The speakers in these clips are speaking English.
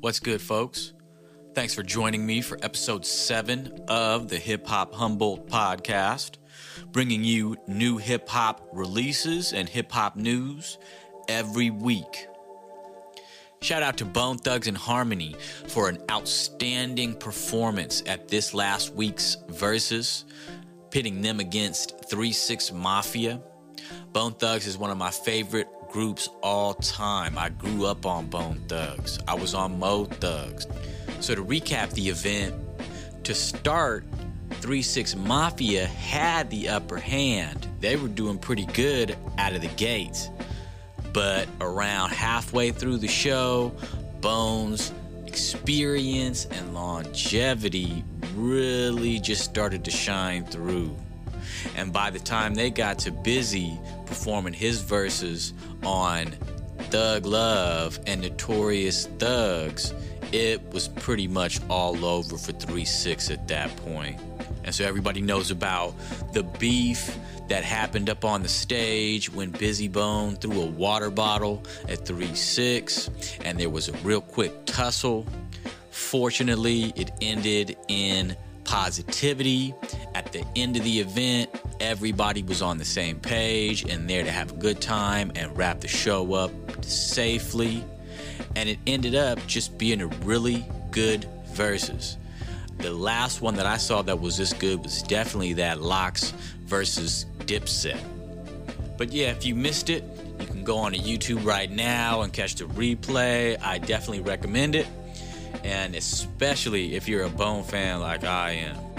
What's good, folks? Thanks for joining me for episode seven of the Hip Hop Humboldt podcast, bringing you new hip hop releases and hip hop news every week. Shout out to Bone Thugs-n-Harmony for an outstanding performance at this last week's Verzuz, pitting them against 3 6 Mafia. Bone Thugs is one of my favorite groups all time. I grew up on Bone Thugs. I was on Mo Thugs. So to recap the event, to start, 3 6 Mafia had the upper hand. They were doing pretty good out of the gates. But around halfway through the show, Bones' experience and longevity really just started to shine through. And by the time they got to Bizzy performing his verses on Thug Love and Notorious Thugs, it was pretty much all over for 3 6 at that point. And so everybody knows about the beef that happened up on the stage when Bizzy Bone threw a water bottle at 3 6, and there was a real quick tussle. Fortunately, it ended in positivity. At the end of the event, everybody was on the same page and there to have a good time and wrap the show up safely. And it ended up just being a really good Verzuz. The last one that I saw that was this good was definitely that LOX versus Dipset. But yeah, if you missed it, you can go on to YouTube right now and catch the replay. I definitely recommend it. And especially if you're a Bone fan like I am.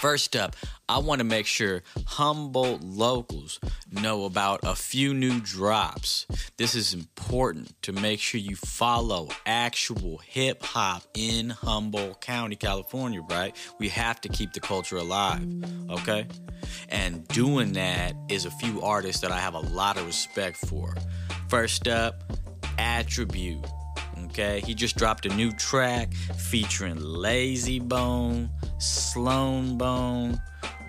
First up, I want to make sure Humboldt locals know about a few new drops. This is important to make sure you follow actual hip hop in Humboldt County, California, right? We have to keep the culture alive, okay? And doing that is a few artists that I have a lot of respect for. First up, Attribute. Okay, he just dropped a new track featuring Lazy Bone, Sloan Bone,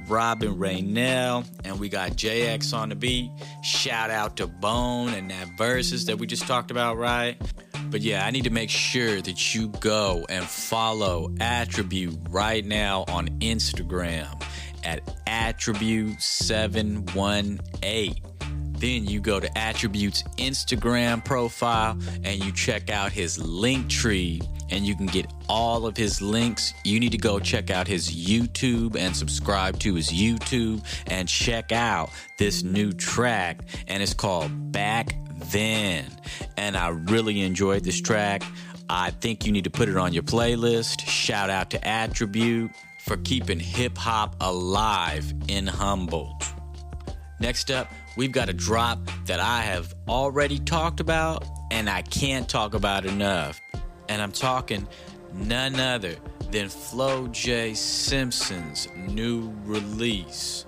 Robin Raynell, and we got JX on the beat. Shout out to Bone and that Verzuz that we just talked about, right? But yeah, I need to make sure that you go and follow Attribute right now on Instagram at Attribute718. Then you go to Attribute's Instagram profile and you check out his Linktree and you can get all of his links. You need to go check out his YouTube and subscribe to his YouTube and check out this new track and it's called Back Then. And I really enjoyed this track. I think you need to put it on your playlist. Shout out to Attribute for keeping hip hop alive in Humboldt. Next up, we've got a drop that I have already talked about and I can't talk about enough. And I'm talking none other than Flo J. Simpson's new release,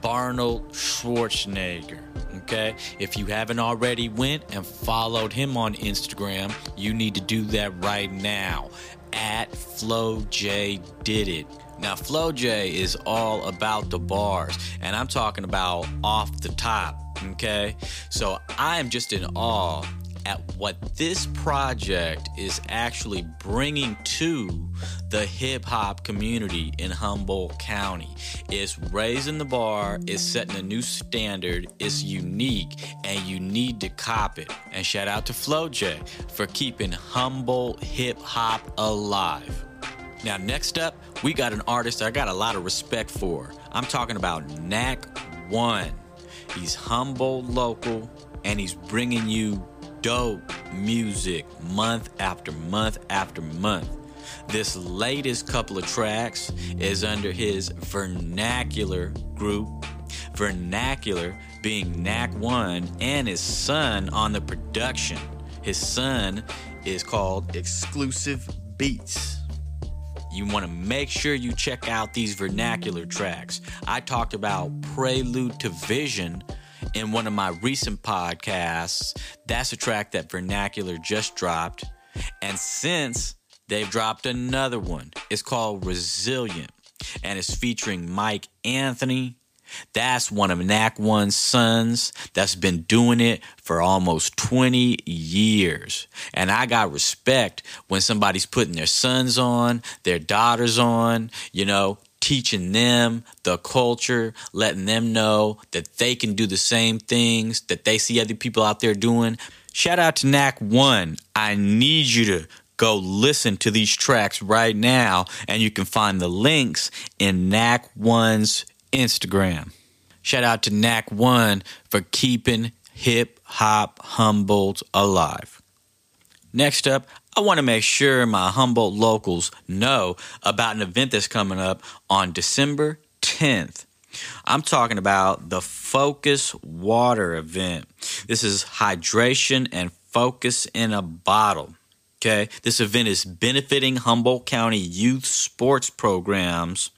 Barnold Schwarzenegger. Okay, if you haven't already went and followed him on Instagram, you need to do that right now at Flo J Did It. Now, Flo J is all about the bars, and I'm talking about off the top, okay? So I am just in awe at what this project is actually bringing to the hip hop community in Humboldt County. It's raising the bar, it's setting a new standard, it's unique, and you need to cop it. And shout out to Flo J for keeping Humboldt hip hop alive. Now, next up, we got an artist I got a lot of respect for. I'm talking about Knack One. He's humble, local, and he's bringing you dope music month after month after month. This latest couple of tracks is under his vernacular group, vernacular being Knack One, and his son on the production. His son is called Exclusive Beats you want to make sure you check out these vernacular tracks. I talked about Prelude to Vision in one of my recent podcasts. That's a track that Vernacular just dropped. And since they've dropped another one, it's called Resilient and it's featuring Mike Anthony. That's one of Knack One's sons that's been doing it for almost 20 years. And I got respect when somebody's putting their sons on, their daughters on, you know, teaching them the culture, letting them know that they can do the same things that they see other people out there doing. Shout out to Knack One. I need you to go listen to these tracks right now, and you can find the links in Knack One's Instagram. Shout out to Knack One for keeping hip hop Humboldt alive. Next up, I want to make sure my Humboldt locals know about an event that's coming up on December 10th. I'm talking about the Focus Water event. This is hydration and focus in a bottle. Okay, this event is benefiting Humboldt County youth sports programs,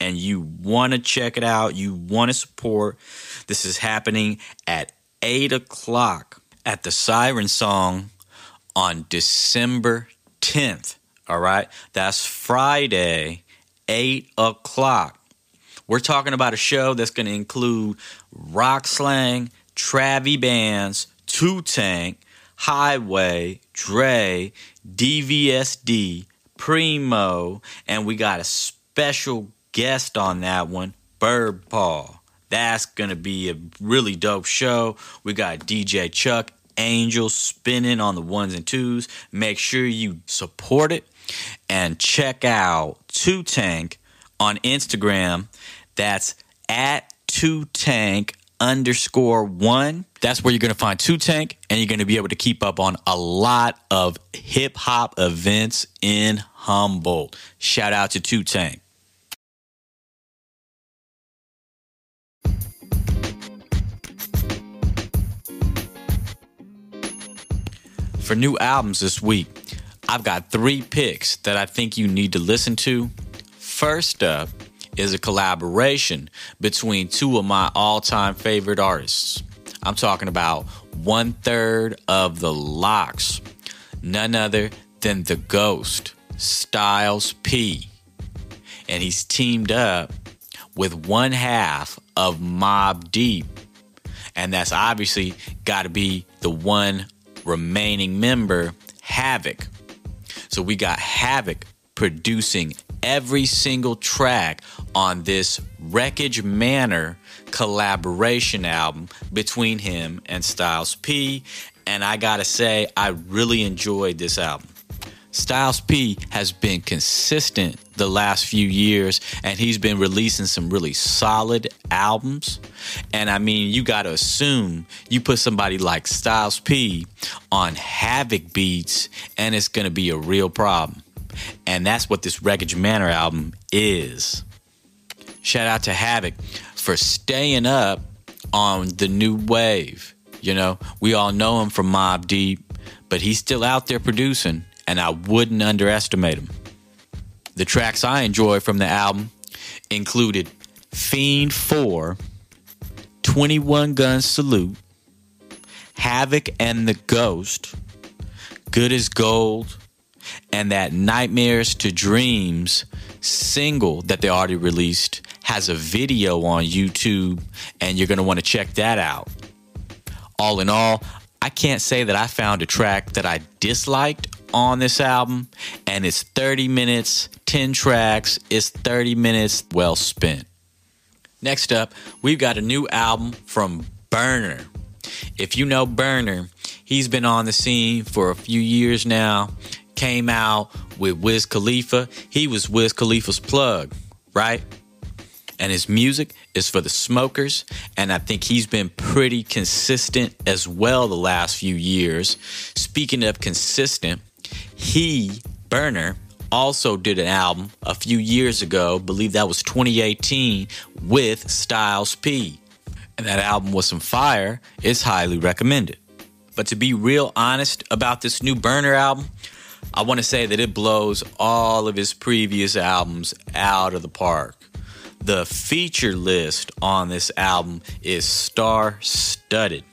and you want to check it out. You want to support. This is happening at 8 o'clock at the Siren Song on December 10th. All right. That's Friday, 8 o'clock. We're talking about a show that's going to include rock slang, Travie bands, Two Tank, Highway, Dre, DVSD, Primo, and we got a special guest on that one, Bird Paul. That's going to be a really dope show. We got DJ Chuck Angel spinning on the ones and twos. Make sure you support it and check out Two Tank on Instagram. That's at Two Tank underscore one. That's where you're going to find Two Tank, and you're going to be able to keep up on a lot of hip hop events in Humboldt. Shout out to Two Tank. For new albums this week, I've got three picks that I think you need to listen to. First up is a collaboration between two of my all time favorite artists. I'm talking about one third of the LOX, none other than The Ghost, Styles P. And he's teamed up with one half of Mobb Deep. And that's obviously got to be the one remaining member, Havoc. So we got Havoc producing every single track on this Wreckage Manor collaboration album between him and Styles P. And I gotta say, I really enjoyed this album. Styles P has been consistent the last few years and he's been releasing some really solid albums. And I mean, you got to assume you put somebody like Styles P on Havoc beats and it's going to be a real problem. And that's what this Wreckage Manor album is. Shout out to Havoc for staying up on the new wave. You know, we all know him from Mobb Deep, but he's still out there producing, and I wouldn't underestimate them. The tracks I enjoy from the album included Fiend 4, 21 Gun Salute, Havoc and the Ghost, Good as Gold, and that Nightmares to Dreams single that they already released has a video on YouTube, and you're going to want to check that out. All in all, I can't say that I found a track that I disliked on this album, and it's 30 minutes, 10 tracks, it's 30 minutes well spent. Next up, we've got a new album from Berner. If you know Berner, he's been on the scene for a few years now came out with Wiz Khalifa. He was Wiz Khalifa's plug, right? And his music is for the smokers. And I think he's been pretty consistent as well the last few years. Speaking of consistent, he, Berner, also did an album a few years ago, believe that was 2018, with Styles P. And that album was some fire. It's highly recommended. But to be real honest about this new Berner album, I want to say that it blows all of his previous albums out of the park. The feature list on this album is star studded.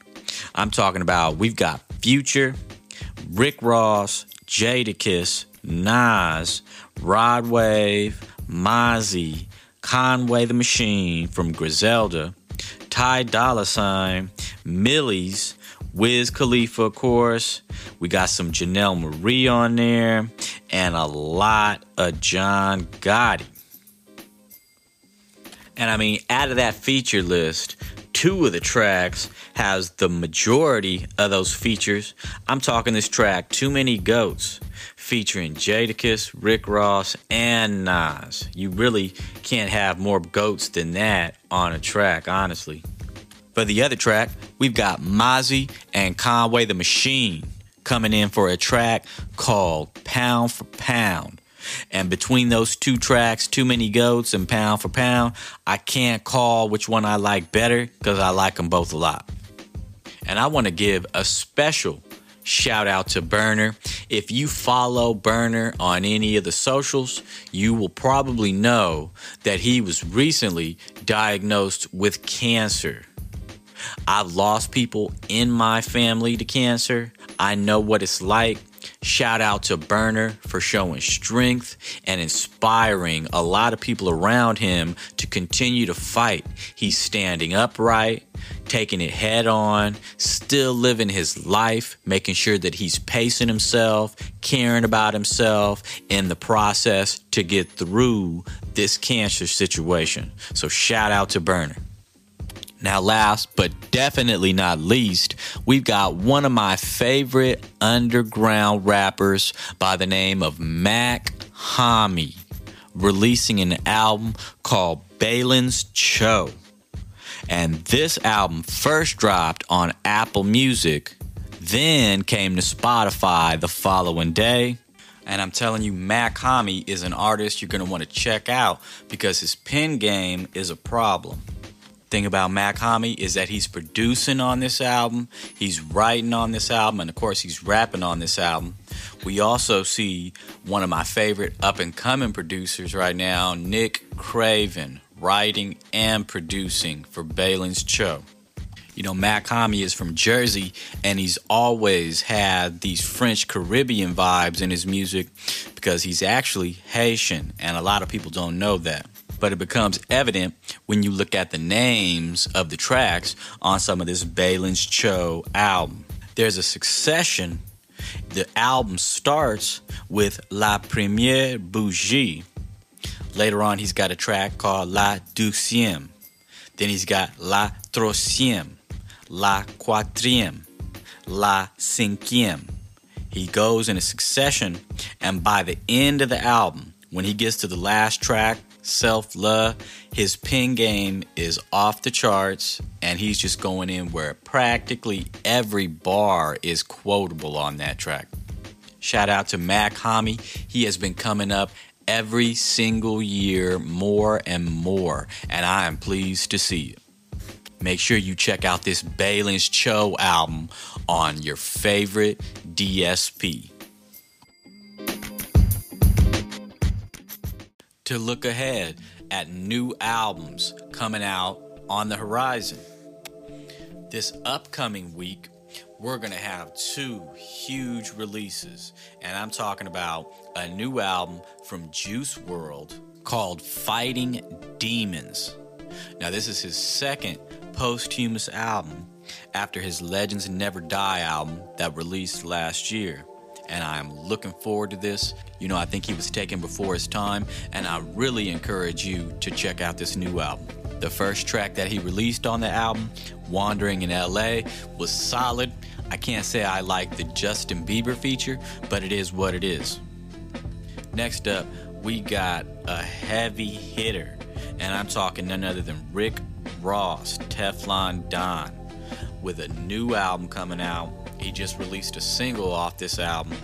I'm talking about we've got Future, Rick Ross, Jadakiss, Nas, Rod Wave, Mozzy, Conway the Machine from Griselda, Ty Dolla Sign, Millie's, Wiz Khalifa, of course. We got some Janelle Marie on there, and a lot of John Gotti. And I mean, out of that feature list, two of the tracks has the majority of those features. I'm talking this track, Too Many Goats, featuring Jadakiss, Rick Ross, and Nas. You really can't have more goats than that on a track, honestly. For the other track, we've got Mozzy and Conway the Machine coming in for a track called Pound for Pound. And between those two tracks, Too Many Goats and Pound for Pound, I can't call which one I like better because I like them both a lot. And I want to give a special shout out to Berner. If you follow Berner on any of the socials, you will probably know that he was recently diagnosed with cancer. I've lost people in my family to cancer. I know what it's like. Shout out to Berner for showing strength and inspiring a lot of people around him to continue to fight. He's standing upright, taking it head on, still living his life, making sure that he's pacing himself, caring about himself in the process to get through this cancer situation. So, shout out to Berner. Now, last but definitely not least, we've got one of my favorite underground rappers by the name of Mac Hami releasing an album called Balens Cho. And this album first dropped on Apple Music, then came to Spotify the following day. And I'm telling you, Mach-Hommy is an artist you're going to want to check out because his pen game is a problem thing about Mach-Hommy is that he's producing on this album, he's writing on this album, and of course, he's rapping on this album. We also see one of my favorite up and coming producers right now, Nick Craven, writing and producing for Balens Cho. You know, Mach-Hommy is from Jersey, and he's always had these French Caribbean vibes in his music because he's actually Haitian, and a lot of people don't know that but it becomes evident when you look at the names of the tracks on some of this Balens Cho album. There's a succession. The album starts with La Première Bougie. Later on, he's got a track called La Deuxième. Then he's got La Troisième, La Quatrième, La Cinquième. He goes in a succession, and by the end of the album, when he gets to the last track, self love. His pin game is off the charts, and he's just going in where practically every bar is quotable on that track. Shout out to Mach-Hommy. He has been coming up every single year more and more, and I am pleased to see it. Make sure you check out this Balens Cho album on your favorite DSP. To look ahead at new albums coming out on the horizon. This upcoming week, we're going to have two huge releases, and I'm talking about a new album from Juice WRLD called Fighting Demons. Now, this is his second posthumous album after his Legends Never Die album that released last year and I'm looking forward to this. You know, I think he was taken before his time, and I really encourage you to check out this new album. The first track that he released on the album, Wandering in LA, was solid. I can't say I like the Justin Bieber feature, but it is what it is. Next up, we got a heavy hitter, and I'm talking none other than Rick Ross, Teflon Don, with a new album coming out he just released a single off this album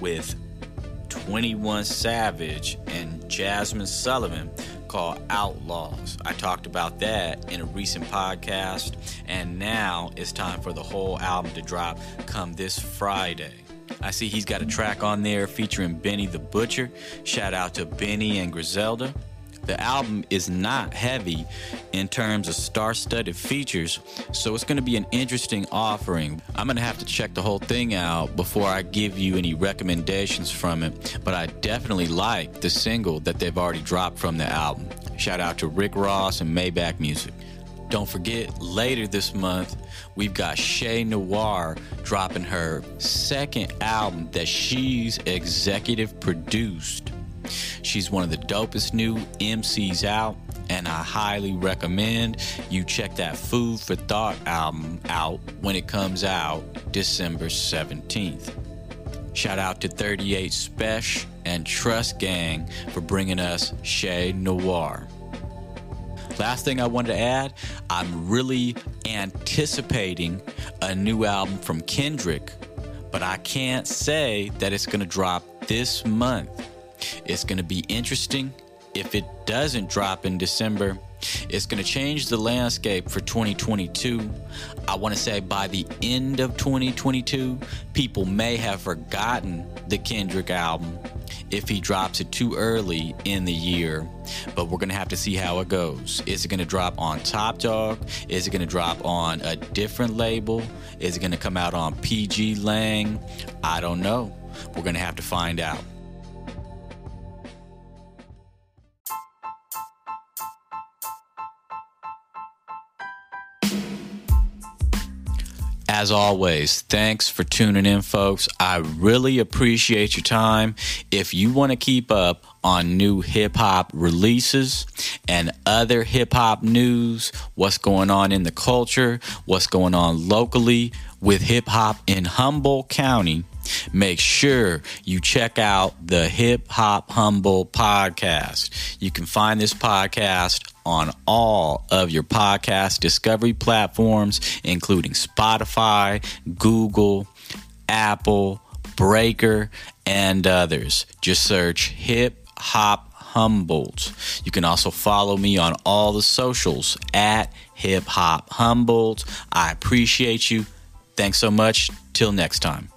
with 21 Savage and Jazmine Sullivan called Outlawz. I talked about that in a recent podcast, and now it's time for the whole album to drop come this Friday. I see he's got a track on there featuring Benny the Butcher. Shout out to Benny and Griselda. The album is not heavy in terms of star studded features, so it's going to be an interesting offering. I'm going to have to check the whole thing out before I give you any recommendations from it, but I definitely like the single that they've already dropped from the album. Shout out to Rick Ross and Maybach Music. Don't forget, later this month, we've got Che Noir dropping her second album that she's executive produced. She's one of the dopest new MCs out, and I highly recommend you check that Food for Thought album out when it comes out December 17th. Shout out to 38 Spesh and Trust Gang for bringing us Che Noir. Last thing I wanted to add, I'm really anticipating a new album from Kendrick, but I can't say that it's going to drop this month. It's going to be interesting if it doesn't drop in December. It's going to change the landscape for 2022. I want to say by the end of 2022, people may have forgotten the Kendrick album if he drops it too early in the year. But we're going to have to see how it goes. Is it going to drop on Top Dawg? Is it going to drop on a different label? Is it going to come out on pgLang? I don't know. We're going to have to find out. As always, thanks for tuning in, folks. I really appreciate your time. If you want to keep up on new hip hop releases and other hip hop news, what's going on in the culture, what's going on locally with hip hop in Humboldt County, make sure you check out the Hip Hop Humboldt podcast. You can find this podcast on all of your podcast discovery platforms, including Spotify, Google, Apple, Breaker, and others. Just search Hip Hop Humboldt. You can also follow me on all the socials at Hip Hop Humboldt. I appreciate you. Thanks so much. Till next time.